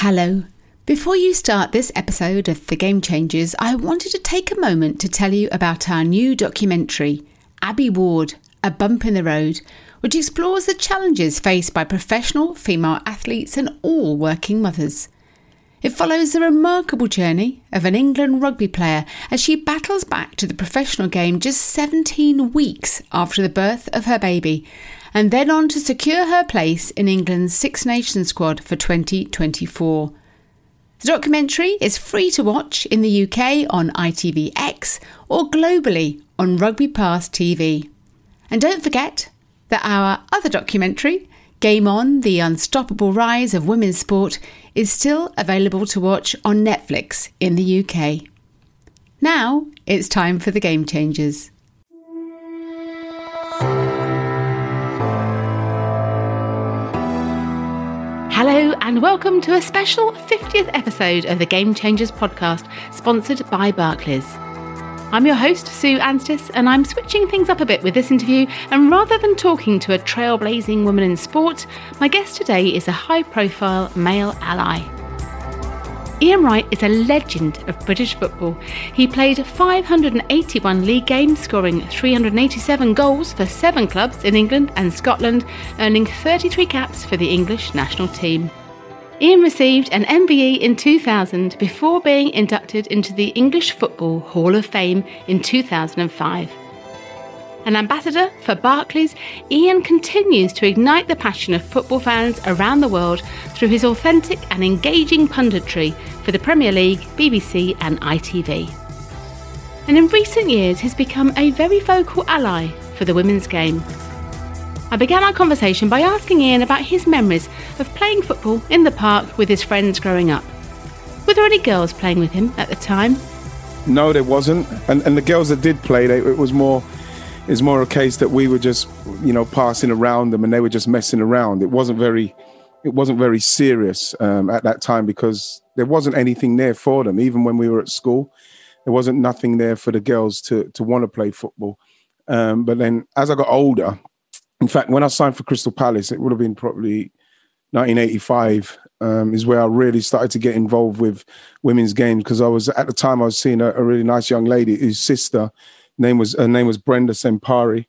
Hello. Before you start this episode of The Game Changers, I wanted to take a moment to tell you about our new documentary, Abbie Ward A Bump in the Road, which explores the challenges faced by professional female athletes and all working mothers. It follows the remarkable journey of an England rugby player as she battles back to the professional game just 17 weeks after the birth of her baby and then on to secure her place in England's Six Nations squad for 2024. The documentary is free to watch in the UK on ITVX or globally on Rugby Pass TV. And don't forget that our other documentary, Game On The Unstoppable Rise of Women's Sport, is still available to watch on Netflix in the UK. Now it's time for the Game Changers. And welcome to a special 50th episode of the Game Changers podcast, sponsored by Barclays. I'm your host, Sue Anstiss, and I'm switching things up a bit with this interview. And rather than talking to a trailblazing woman in sport, my guest today is a high profile male ally. Ian Wright is a legend of British football. He played 581 league games, scoring 387 goals for seven clubs in England and Scotland, earning 33 caps for the English national team. Ian received an MBE in 2000 before being inducted into the English Football Hall of Fame in 2005. An ambassador for Barclays, Ian continues to ignite the passion of football fans around the world through his authentic and engaging punditry for the Premier League, BBC, and ITV. And in recent years has become a very vocal ally for the women's game. I began our conversation by asking Ian about his memories of playing football in the park with his friends growing up. Were there any girls playing with him at the time? No, there wasn't. And, and the girls that did play, they, it was more it's more a case that we were just, you know, passing around them and they were just messing around. It wasn't very, it wasn't very serious um, at that time because there wasn't anything there for them. Even when we were at school, there wasn't nothing there for the girls to to want to play football. Um, but then as I got older, in fact, when I signed for Crystal Palace, it would have been probably 1985 um, is where I really started to get involved with women's games because I was at the time I was seeing a, a really nice young lady whose sister name was her name was Brenda Sempare,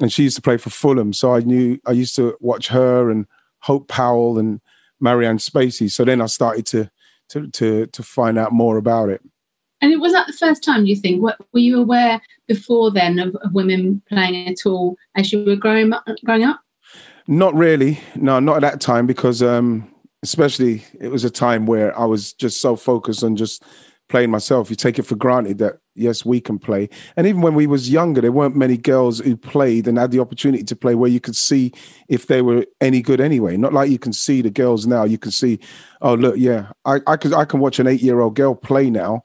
and she used to play for Fulham. So I knew I used to watch her and Hope Powell and Marieanne Spacey. So then I started to to to to find out more about it. And it was that the first time you think? Were you aware before then of, of, women playing at all as you were growing up? Growing up? Not really. No, not at that time because, um, especially, it was a time where I was just so focused on just playing myself. You take it for granted that yes, we can play. And even when we was younger, there weren't many girls who played and had the opportunity to play where you could see if they were any good anyway. Not like you can see the girls now. You can see, oh look, yeah, I I could I can watch an eight year old girl play now.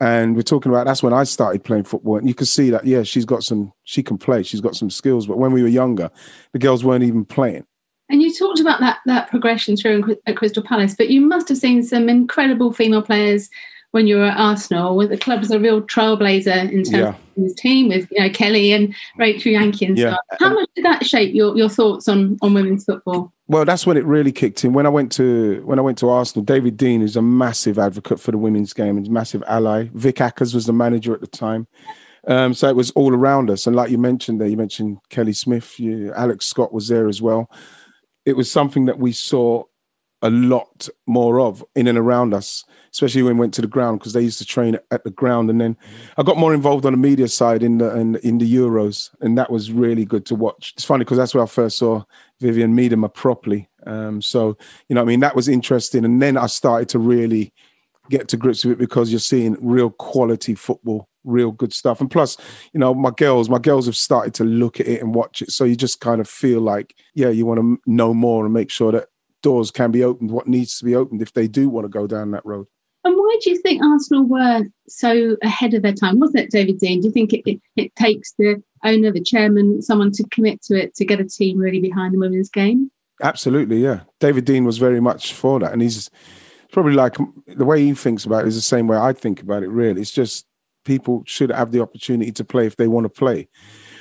And we're talking about that's when I started playing football, and you can see that yeah, she's got some, she can play, she's got some skills. But when we were younger, the girls weren't even playing. And you talked about that that progression through at Crystal Palace, but you must have seen some incredible female players when you were at Arsenal, where the club was a real trailblazer in terms yeah. of his team with you know Kelly and Rachel Yankey and yeah. stuff. How much did that shape your, your thoughts on, on women's football? Well, that's when it really kicked in. When I went to when I went to Arsenal, David Dein is a massive advocate for the women's game and a massive ally. Vic Akers was the manager at the time. Um, so it was all around us. And like you mentioned there, you mentioned Kelly Smith, you, Alex Scott was there as well. It was something that we saw a lot more of in and around us especially when we went to the ground because they used to train at the ground. And then I got more involved on the media side in the in, in the Euros, and that was really good to watch. It's funny because that's where I first saw Vivianne Miedema properly. Um, so you know, I mean, that was interesting. And then I started to really get to grips with it because you're seeing real quality football real good stuff and plus you know my girls my girls have started to look at it and watch it so you just kind of feel like yeah you want to know more and make sure that doors can be opened what needs to be opened if they do want to go down that road and why do you think Arsenal were so ahead of their time? Wasn't it, David Dein? Do you think it, it, it, takes the owner, the chairman, someone to commit to it to get a team really behind the women's game? Absolutely, yeah. David Dein was very much for that. And he's probably like the way he thinks about it is the same way I think about it, really. It's just people should have the opportunity to play if they want to play.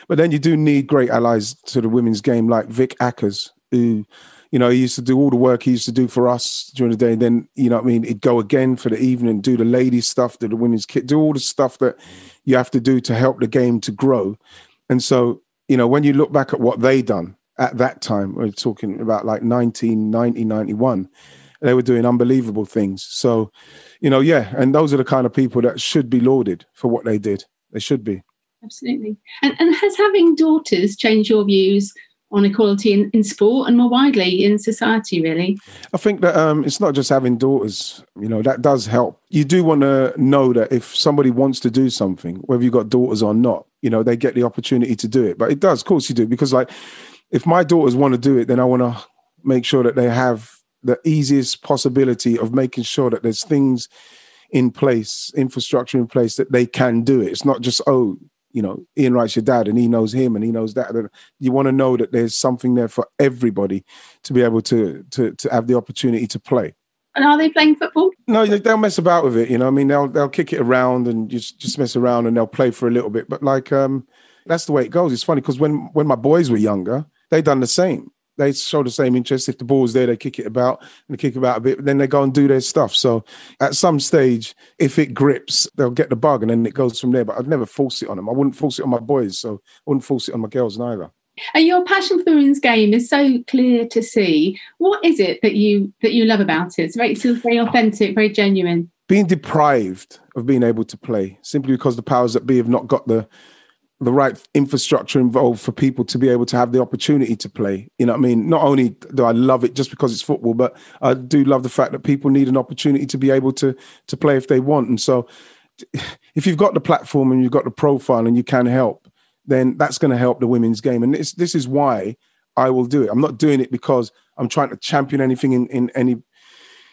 But then you do need great allies to the women's game like Vic Akers, who you know, he used to do all the work he used to do for us during the day. And then, you know I mean? He'd go again for the evening, do the ladies' stuff, do the women's kit, do all the stuff that you have to do to help the game to grow. And so, you know, when you look back at what they done at that time, we're talking about like 1990, 91, they were doing unbelievable things. So, you know, yeah, and those are the kind of people that should be lauded for what they did. They should be. Absolutely. And, and has having daughters changed your views on equality in, in sport and more widely in society, really? I think that um, it's not just having daughters, you know, that does help. You do want to know that if somebody wants to do something, whether you've got daughters or not, you know, they get the opportunity to do it. But it does, of course, you do, because like if my daughters want to do it, then I want to make sure that they have the easiest possibility of making sure that there's things in place, infrastructure in place that they can do it. It's not just, oh, you know, Ian Wright's your dad and he knows him and he knows that. You want to know that there's something there for everybody to be able to to to have the opportunity to play. And are they playing football? No, they'll mess about with it. You know, I mean, they'll they'll kick it around and just just mess around and they'll play for a little bit. But like, um, that's the way it goes. It's funny because when when my boys were younger, they done the same they show the same interest. If the ball's there, they kick it about and they kick about a bit, then they go and do their stuff. So at some stage, if it grips, they'll get the bug and then it goes from there. But I'd never force it on them. I wouldn't force it on my boys, so I wouldn't force it on my girls neither. And your passion for the women's game is so clear to see. What is it that you that you love about it? It's very, it's very authentic, very genuine. Being deprived of being able to play simply because the powers that be have not got the the right infrastructure involved for people to be able to have the opportunity to play. You know I mean? Not only do I love it just because it's football, but I do love the fact that people need an opportunity to be able to to play if they want. And so if you've got the platform and you've got the profile and you can help, then that's going to help the women's game. And this this is why I will do it. I'm not doing it because I'm trying to champion anything in, in any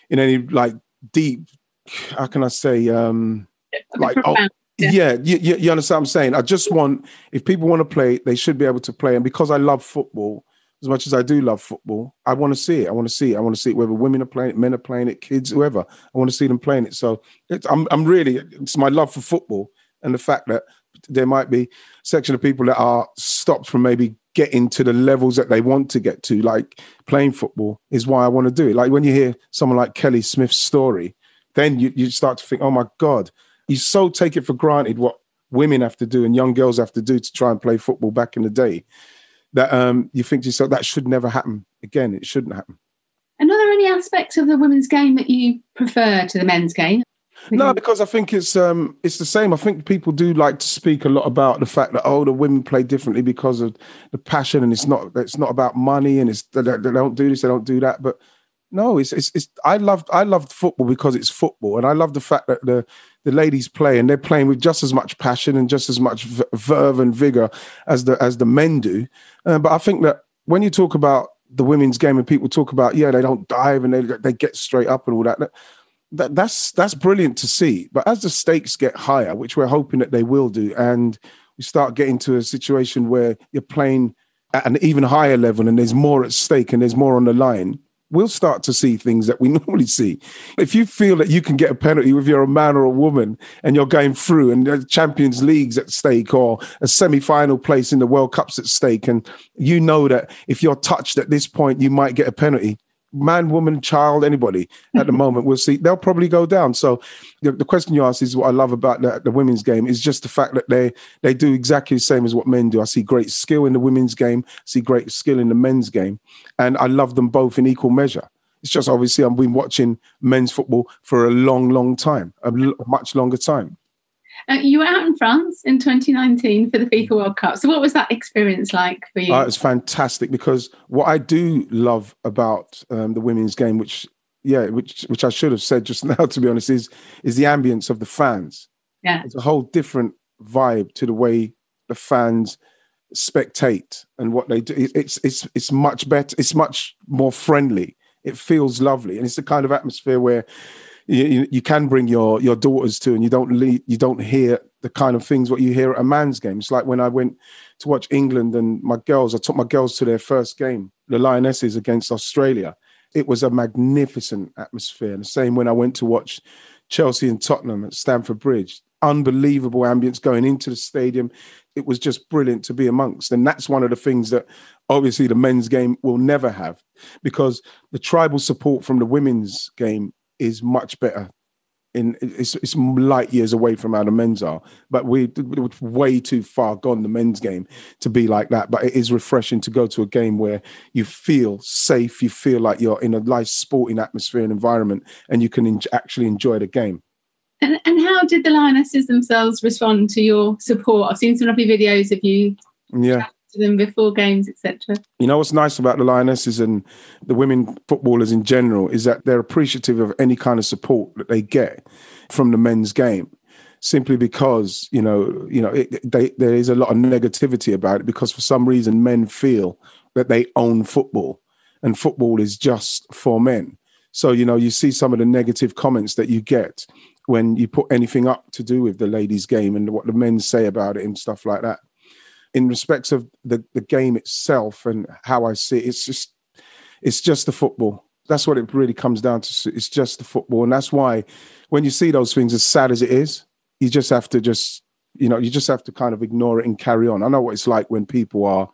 in any like deep how can I say um like oh, yeah, yeah you, you, understand what I'm saying? I just want, if people want to play, they should be able to play. And because I love football, as much as I do love football, I want to see it. I want to see it. I want to see it whether women are playing it, men are playing it, kids, whoever. I want to see them playing it. So I'm, I'm really, it's my love for football and the fact that there might be a section of people that are stopped from maybe getting to the levels that they want to get to, like playing football, is why I want to do it. Like when you hear someone like Kelly Smith's story, then you, you start to think, oh my God, you so take it for granted what women have to do and young girls have to do to try and play football back in the day that um, you think to yourself that should never happen again. It shouldn't happen. And are there any aspects of the women's game that you prefer to the men's game? No, because I think it's um it's the same. I think people do like to speak a lot about the fact that oh the women play differently because of the passion and it's not it's not about money and it's they, they don't do this they don't do that. But no, it's, it's it's I loved I loved football because it's football and I love the fact that the the ladies play, and they're playing with just as much passion and just as much verve and vigor as the as the men do. Uh, but I think that when you talk about the women's game and people talk about yeah they don't dive and they they get straight up and all that, that that's that's brilliant to see. But as the stakes get higher, which we're hoping that they will do, and we start getting to a situation where you're playing at an even higher level and there's more at stake and there's more on the line we'll start to see things that we normally see. If you feel that you can get a penalty if you're a man or a woman and you're going through and the Champions League's at stake or a semi-final place in the World Cup's at stake, and you know that if you're touched at this point, you might get a penalty, man, woman, child, anybody at the mm-hmm. moment, we'll see. They'll probably go down. So the, the question you ask is what I love about the, the, women's game is just the fact that they they do exactly the same as what men do. I see great skill in the women's game, see great skill in the men's game, and I love them both in equal measure. It's just obviously I've been watching men's football for a long, long time, a much longer time. Uh, you were out in France in 2019 for the FIFA World Cup. So, what was that experience like for you? Uh, it was fantastic because what I do love about um, the women's game, which yeah, which which I should have said just now, to be honest, is is the ambience of the fans. Yeah, it's a whole different vibe to the way the fans spectate and what they do. It's it's it's much better. It's much more friendly. It feels lovely, and it's the kind of atmosphere where you, you can bring your your daughters to, and you don't leave, you don't hear the kind of things what you hear at a man's game. It's like when I went to watch England and my girls. I took my girls to their first game, the Lionesses against Australia. It was a magnificent atmosphere. And the same when I went to watch Chelsea and Tottenham at Stamford Bridge. unbelievable ambience going into the stadium. It was just brilliant to be amongst. And that's one of the things that obviously the men's game will never have because the tribal support from the women's game is much better in it's, it's light years away from how the men's are but we we're way too far gone the men's game to be like that. But it is refreshing to go to a game where you feel safe you feel like you're in a nice sporting atmosphere and environment and you can en- actually enjoy the game. And, and how did the lionesses themselves respond to your support? I've seen some lovely videos of you yeah to them before games, etc. You know what's nice about the Lionesses and the women footballers in general is that they're appreciative of any kind of support that they get from the men's game. Simply because you know, you know, it, they, there is a lot of negativity about it because for some reason men feel that they own football, and football is just for men. So you know, you see some of the negative comments that you get when you put anything up to do with the ladies' game and what the men say about it and stuff like that in respects of the, the game itself and how I see it, it's just it's just the football. That's what it really comes down to. It's just the football, and that's why when you see those things, as sad as it is, you just have to just you know you just have to kind of ignore it and carry on. I know what it's like when people are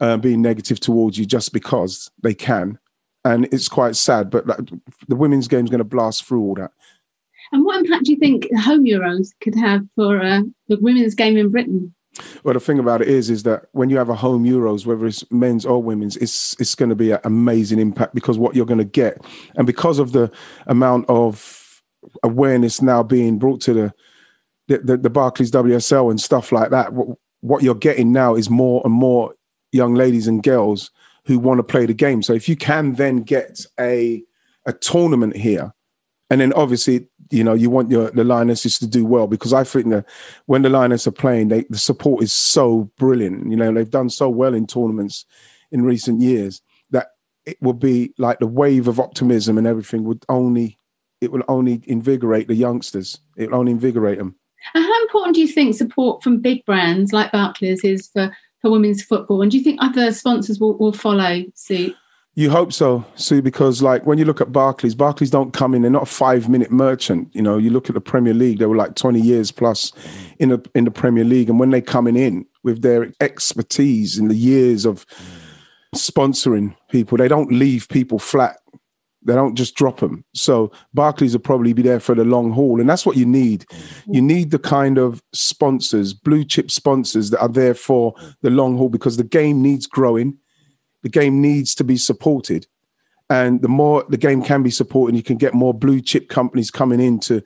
uh, being negative towards you just because they can, and it's quite sad. But like, the women's game is going to blast through all that. And what impact do you think home Euros could have for uh, the women's game in Britain? Well, the thing about it is, is that when you have a home Euros, whether it's men's or women's, it's it's going to be an amazing impact because what you're going to get, and because of the amount of awareness now being brought to the the, the, the Barclays WSL and stuff like that, what, what you're getting now is more and more young ladies and girls who want to play the game. So if you can then get a a tournament here and then obviously, you know, you want your the Lionesses to do well because I think that when the Lionesses are playing, they, the support is so brilliant. You know, they've done so well in tournaments in recent years that it will be like the wave of optimism and everything would only it will only invigorate the youngsters. It will only invigorate them. And how important do you think support from big brands like Barclays is for, for women's football? And do you think other sponsors will, will follow suit? You hope so, Sue, because like when you look at Barclays, Barclays don't come in, they're not a five minute merchant. You know, you look at the Premier League, they were like 20 years plus mm. in the in the Premier League. And when they coming in with their expertise in the years of mm. sponsoring people, they don't leave people flat. They don't just drop them. So Barclays will probably be there for the long haul. And that's what you need. Mm. You need the kind of sponsors, blue chip sponsors that are there for the long haul because the game needs growing the game needs to be supported. And the more the game can be supported, you can get more blue chip companies coming in to,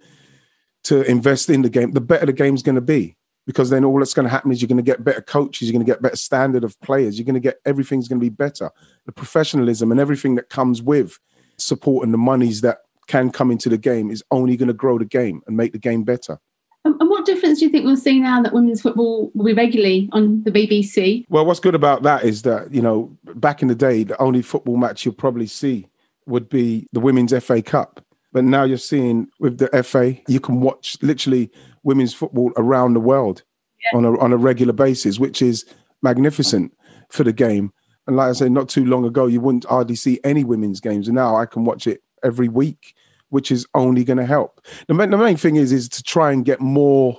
to invest in the game, the better the game's going to be. Because then all that's going to happen is you're going to get better coaches, you're going to get better standard of players, you're going to get everything's going to be better. The professionalism and everything that comes with support and the monies that can come into the game is only going to grow the game and make the game better. Um, and what difference do you think we'll see now that women's football will be regularly on the BBC? Well, what's good about that is that, you know, back in the day, the only football match you'll probably see would be the Women's FA Cup. But now you're seeing with the FA, you can watch literally women's football around the world yeah. on, a, on a regular basis, which is magnificent for the game. And like I said, not too long ago, you wouldn't hardly see any women's games. And now I can watch it every week which is only going to help. The main, the main thing is is to try and get more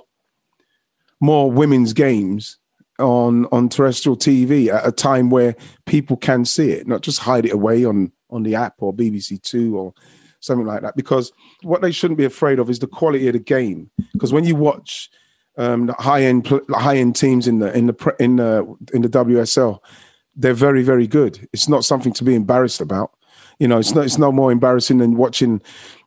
more women's games on on terrestrial TV at a time where people can see it, not just hide it away on on the app or BBC Two or something like that. Because what they shouldn't be afraid of is the quality of the game. Because when you watch um, the high end high end teams in the in the in the in the WSL, they're very very good. It's not something to be embarrassed about. You know, it's no it's no more embarrassing than watching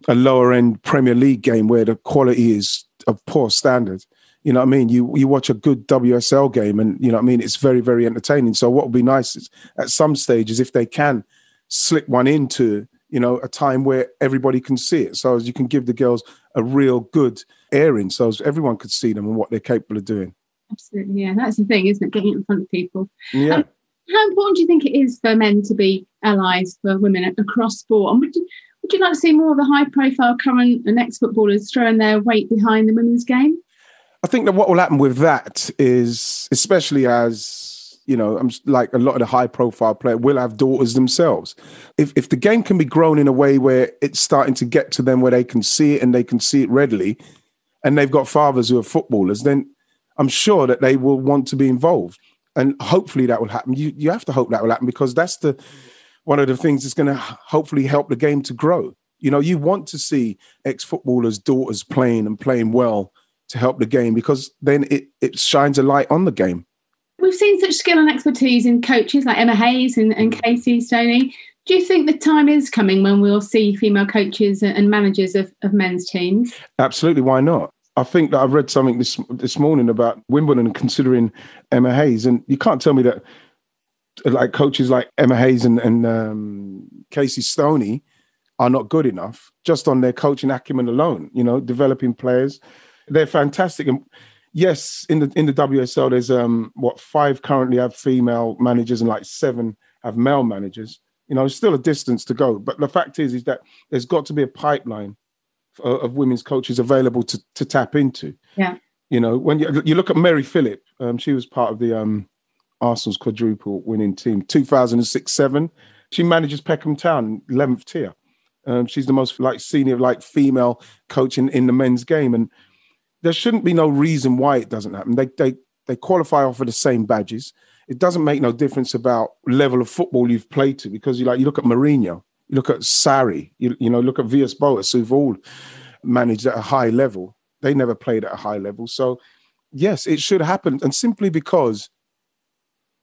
a lower end Premier League game where the quality is of poor standard. You know what I mean? You you watch a good WSL game and you know what I mean, it's very, very entertaining. So what would be nice is at some stages if they can slip one into, you know, a time where everybody can see it. So as you can give the girls a real good airing so as everyone could see them and what they're capable of doing. Absolutely, yeah. That's the thing, isn't it? Getting in front of people. Yeah. Um, how important do you think it is for men to be allies for women across sport? And would you, would you like to see more of the high profile current and ex footballers throwing their weight behind the women's game? I think that what will happen with that is, especially as you know, I'm like a lot of the high profile players will have daughters themselves. If if the game can be grown in a way where it's starting to get to them where they can see it and they can see it readily, and they've got fathers who are footballers, then I'm sure that they will want to be involved. And hopefully that will happen. You you have to hope that will happen because that's the one of the things that's going to hopefully help the game to grow. You know, you want to see ex-footballers' daughters playing and playing well to help the game because then it, it shines a light on the game. We've seen such skill and expertise in coaches like Emma Hayes and, and mm. Casey Stoney. Do you think the time is coming when we'll see female coaches and managers of, of men's teams? Absolutely. Why not? I think that I've read something this this morning about Wimbledon considering Emma Hayes, and you can't tell me that like coaches like Emma Hayes and, and um, Casey Stoney are not good enough just on their coaching acumen alone. You know, developing players, they're fantastic. And yes, in the in the WSL, there's um what five currently have female managers and like seven have male managers. You know, still a distance to go. But the fact is, is that there's got to be a pipeline of women's coaches available to to tap into. Yeah. You know, when you, you look at Mary Phillip, um, she was part of the um, Arsenal's quadruple winning team, 2006 7. She manages Peckham Town, 11th tier. Um, she's the most like senior, like female coach in, in the men's game. And there shouldn't be no reason why it doesn't happen. They, they, they qualify off of the same badges. It doesn't make no difference about level of football you've played to because you like you look at Mourinho, look at Sarri, you, you know, look at Villas Boas, who've all managed at a high level. They never played at a high level. So, yes, it should happen. And simply because,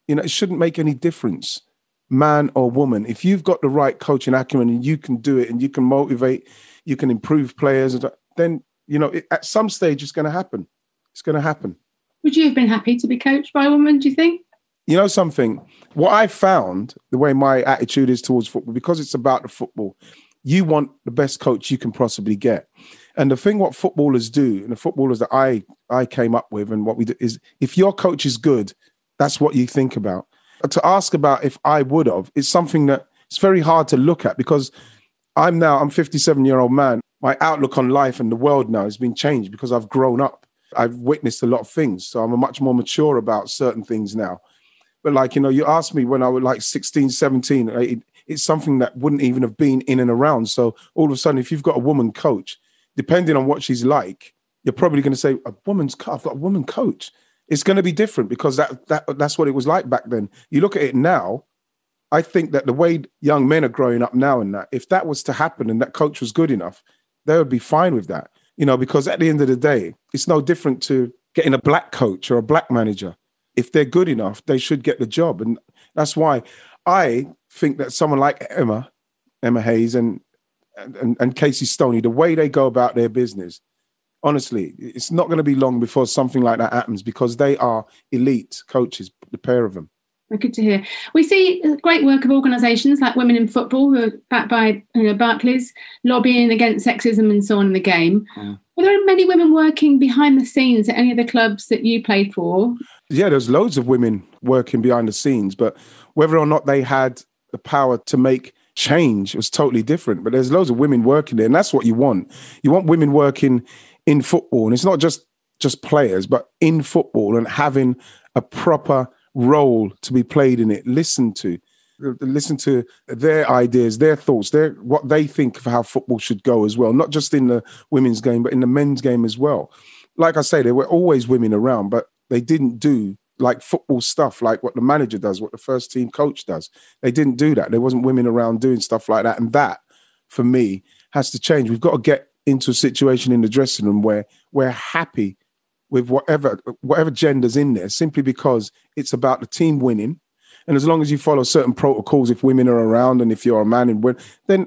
you know, it shouldn't make any difference, man or woman. If you've got the right coaching acumen and you can do it and you can motivate, you can improve players, then, you know, it, at some stage it's going to happen. It's going to happen. Would you have been happy to be coached by a woman, do you think? You know something? What i found the way my attitude is towards football because it's about the football you want the best coach you can possibly get. And the thing what footballers do and the footballers that i i came up with and what we do is if your coach is good that's what you think about. To ask about if i would have it's something that it's very hard to look at because i'm now i'm 57 year old man. My outlook on life and the world now has been changed because i've grown up. I've witnessed a lot of things. So i'm a much more mature about certain things now but like, you know, you asked me when I was like 16, 17, it, it's something that wouldn't even have been in and around. So all of a sudden, if you've got a woman coach, depending on what she's like, you're probably going to say, a woman's, I've got a woman coach. It's going to be different because that, that that's what it was like back then. You look at it now, I think that the way young men are growing up now and that, if that was to happen and that coach was good enough, they would be fine with that. You know, because at the end of the day, it's no different to getting a black coach or a black manager if they're good enough, they should get the job. And that's why I think that someone like Emma, Emma Hayes and and, and Casey Stoney, the way they go about their business, honestly, it's not going to be long before something like that happens because they are elite coaches, the pair of them. Good to hear. We see great work of organisations like Women in Football, who are backed by you know, Barclays, lobbying against sexism and so on in the game. Were there many women working behind the scenes at any of the clubs that you played for? Yeah, there's loads of women working behind the scenes, but whether or not they had the power to make change was totally different. But there's loads of women working there, and that's what you want. You want women working in football, and it's not just just players, but in football and having a proper role to be played in it. Listen to, listen to their ideas, their thoughts, their what they think of how football should go as well. Not just in the women's game, but in the men's game as well. Like I say, there were always women around, but they didn't do like football stuff, like what the manager does, what the first team coach does. They didn't do that. There wasn't women around doing stuff like that, and that, for me, has to change. We've got to get into a situation in the dressing room where we're happy with whatever whatever gender's in there, simply because it's about the team winning. And as long as you follow certain protocols, if women are around and if you're a man and when, then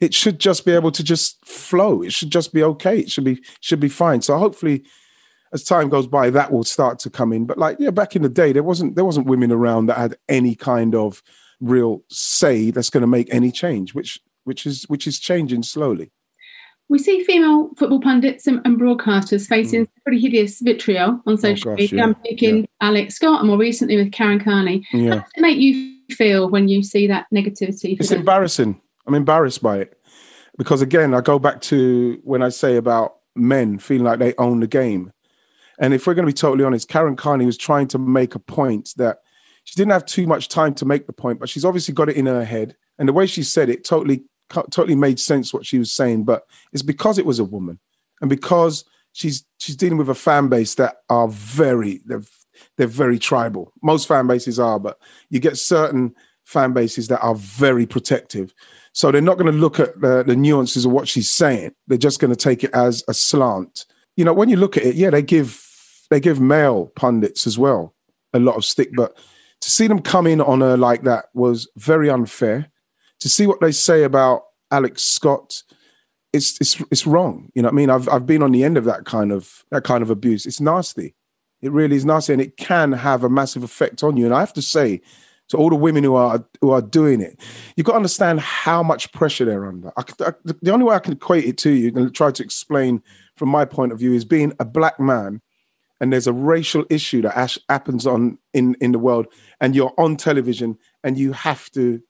it should just be able to just flow. It should just be okay. It should be should be fine. So hopefully, as time goes by, that will start to come in. But like yeah, back in the day, there wasn't there wasn't women around that had any kind of real say that's going to make any change, which which is which is changing slowly. We see female football pundits and, and broadcasters facing mm. pretty hideous vitriol on oh, social oh, gosh, media. Yeah. I'm thinking yeah. Alex Scott and more recently with Karen Carney. Yeah. How does it make you feel when you see that negativity? It's them? embarrassing. I'm embarrassed by it. Because again, I go back to when I say about men feeling like they own the game. And if we're going to be totally honest, Karen Carney was trying to make a point that she didn't have too much time to make the point, but she's obviously got it in her head. And the way she said it totally totally made sense what she was saying, but it's because it was a woman and because she's she's dealing with a fan base that are very they're, they're very tribal. Most fan bases are, but you get certain fan bases that are very protective. So they're not going to look at the, the nuances of what she's saying. They're just going to take it as a slant. You know, when you look at it, yeah, they give they give male pundits as well a lot of stick, but to see them come in on her like that was very unfair. To see what they say about Alex Scott, it's it's it's wrong. You know what I mean? I've I've been on the end of that kind of that kind of abuse. It's nasty. It really is nasty, and it can have a massive effect on you. And I have to say, to all the women who are who are doing it, you've got to understand how much pressure they're under. I, I, the only way I can equate it to you and try to explain from my point of view is being a black man, and there's a racial issue that happens on in in the world, and you're on television, and you have to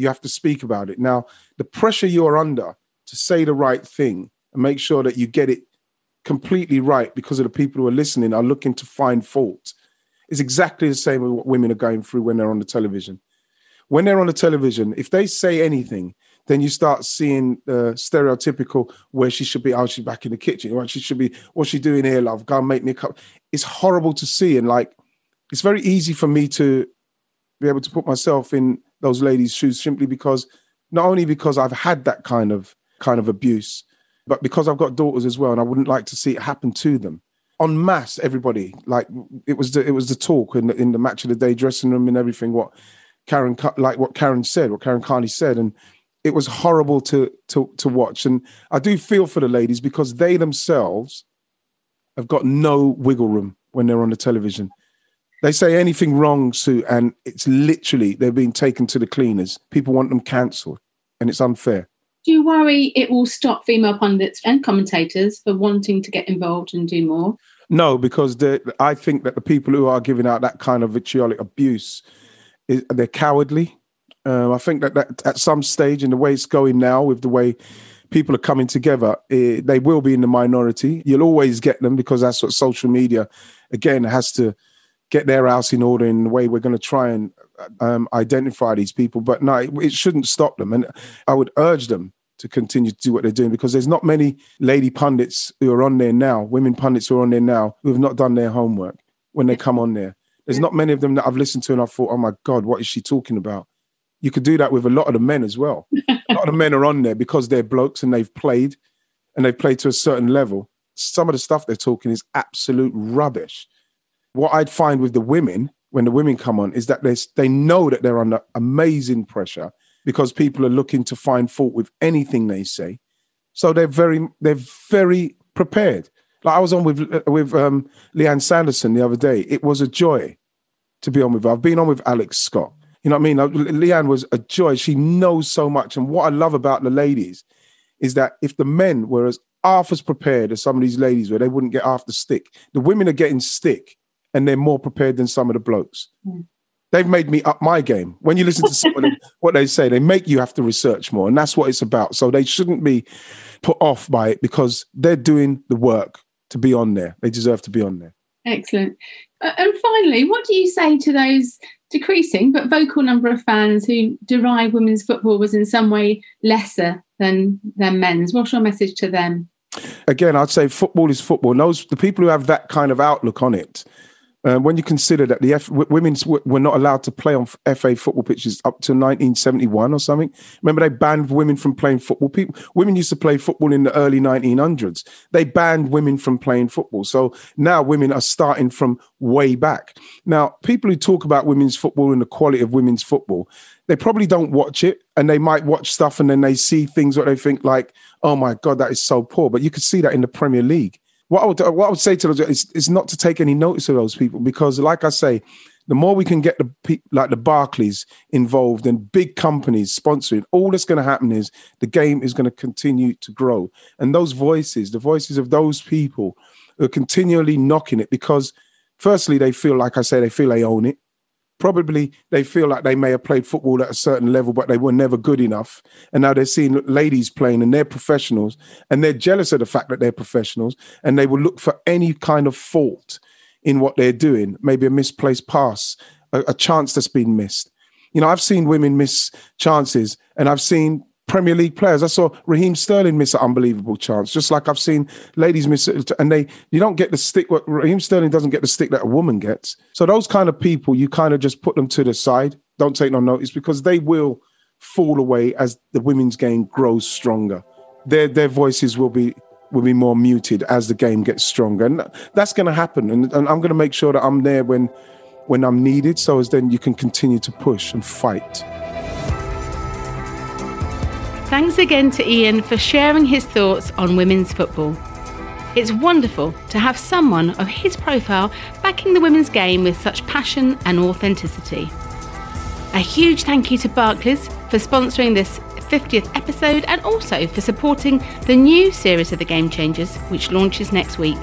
you have to speak about it. Now, the pressure you're under to say the right thing and make sure that you get it completely right because of the people who are listening are looking to find fault is exactly the same with what women are going through when they're on the television. When they're on the television, if they say anything, then you start seeing the stereotypical where she should be, oh, she's back in the kitchen, what she should be, what's she doing here, love? Go and make me a cup. It's horrible to see. And like, it's very easy for me to be able to put myself in those ladies' shoes simply because not only because I've had that kind of kind of abuse, but because I've got daughters as well, and I wouldn't like to see it happen to them. En masse, everybody like it was the it was the talk in the, in the match of the day dressing room and everything. What Karen like what Karen said, what Karen Carney said, and it was horrible to to to watch. And I do feel for the ladies because they themselves have got no wiggle room when they're on the television. They say anything wrong, Sue, and it's literally they're being taken to the cleaners. People want them cancelled, and it's unfair. Do you worry it will stop female pundits and commentators for wanting to get involved and do more? No, because I think that the people who are giving out that kind of vitriolic abuse, is, they're cowardly. Um, I think that, that at some stage, in the way it's going now, with the way people are coming together, eh, they will be in the minority. You'll always get them because that's what social media, again, has to get their house in order in the way we're going to try and um, identify these people. But no, it, it, shouldn't stop them. And I would urge them to continue to do what they're doing because there's not many lady pundits who are on there now, women pundits who are on there now who have not done their homework when they come on there. There's not many of them that I've listened to and I thought, oh my God, what is she talking about? You could do that with a lot of the men as well. a lot of the men are on there because they're blokes and they've played and they've played to a certain level. Some of the stuff they're talking is absolute rubbish. What I'd find with the women when the women come on is that they they know that they're under amazing pressure because people are looking to find fault with anything they say. So they're very they're very prepared. Like I was on with with um, Lianne Sanderson the other day. It was a joy to be on with her. I've been on with Alex Scott. You know what I mean? Lianne was a joy. She knows so much. And what I love about the ladies is that if the men were as half as prepared as some of these ladies where they wouldn't get half the stick, the women are getting stick and they're more prepared than some of the blokes. Mm. They've made me up my game. When you listen to some of them, what they say, they make you have to research more, and that's what it's about. So they shouldn't be put off by it because they're doing the work to be on there. They deserve to be on there. Excellent. Uh, and finally, what do you say to those decreasing but vocal number of fans who derive women's football was in some way lesser than than men's? What's your message to them? Again, I'd say football is football. And those the people who have that kind of outlook on it, uh, when you consider that the F- women were not allowed to play on FA football pitches up to 1971 or something. Remember, they banned women from playing football. People, women used to play football in the early 1900s. They banned women from playing football. So now women are starting from way back. Now, people who talk about women's football and the quality of women's football, they probably don't watch it, and they might watch stuff and then they see things what they think like, "Oh my god, that is so poor." But you could see that in the Premier League what I would what I would say to those is, is not to take any notice of those people because, like I say, the more we can get the like the Barclays involved and big companies sponsoring, all that's going to happen is the game is going to continue to grow. And those voices, the voices of those people, are continually knocking it because, firstly, they feel like I say they feel they own it probably they feel like they may have played football at a certain level, but they were never good enough. And now they're seeing ladies playing and they're professionals and they're jealous of the fact that they're professionals and they will look for any kind of fault in what they're doing, maybe a misplaced pass, a, a chance that's been missed. You know, I've seen women miss chances and I've seen Premier League players. I saw Raheem Sterling miss an unbelievable chance, just like I've seen ladies miss it. And they, you don't get the stick. What Raheem Sterling doesn't get the stick that a woman gets. So those kind of people, you kind of just put them to the side. Don't take no notice because they will fall away as the women's game grows stronger. Their their voices will be will be more muted as the game gets stronger, and that's going to happen. And, and I'm going to make sure that I'm there when when I'm needed, so as then you can continue to push and fight. Thanks again to Ian for sharing his thoughts on women's football. It's wonderful to have someone of his profile backing the women's game with such passion and authenticity. A huge thank you to Barclays for sponsoring this 50th episode and also for supporting the new series of The Game Changers, which launches next week.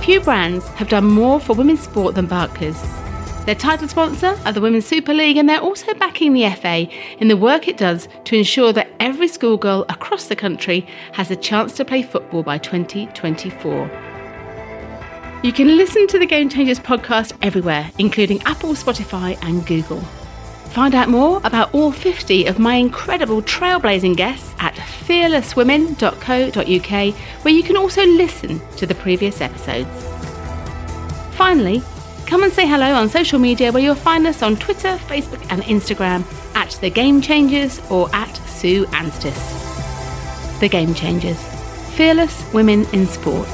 Few brands have done more for women's sport than Barclays, their title sponsor are the Women's Super League, and they're also backing the FA in the work it does to ensure that every schoolgirl across the country has a chance to play football by 2024. You can listen to the Game Changers podcast everywhere, including Apple, Spotify, and Google. Find out more about all 50 of my incredible trailblazing guests at fearlesswomen.co.uk, where you can also listen to the previous episodes. Finally, Come and say hello on social media where you'll find us on Twitter, Facebook, and Instagram at The Game Changers or at Sue Anstiss. The Game Changers Fearless Women in Sport.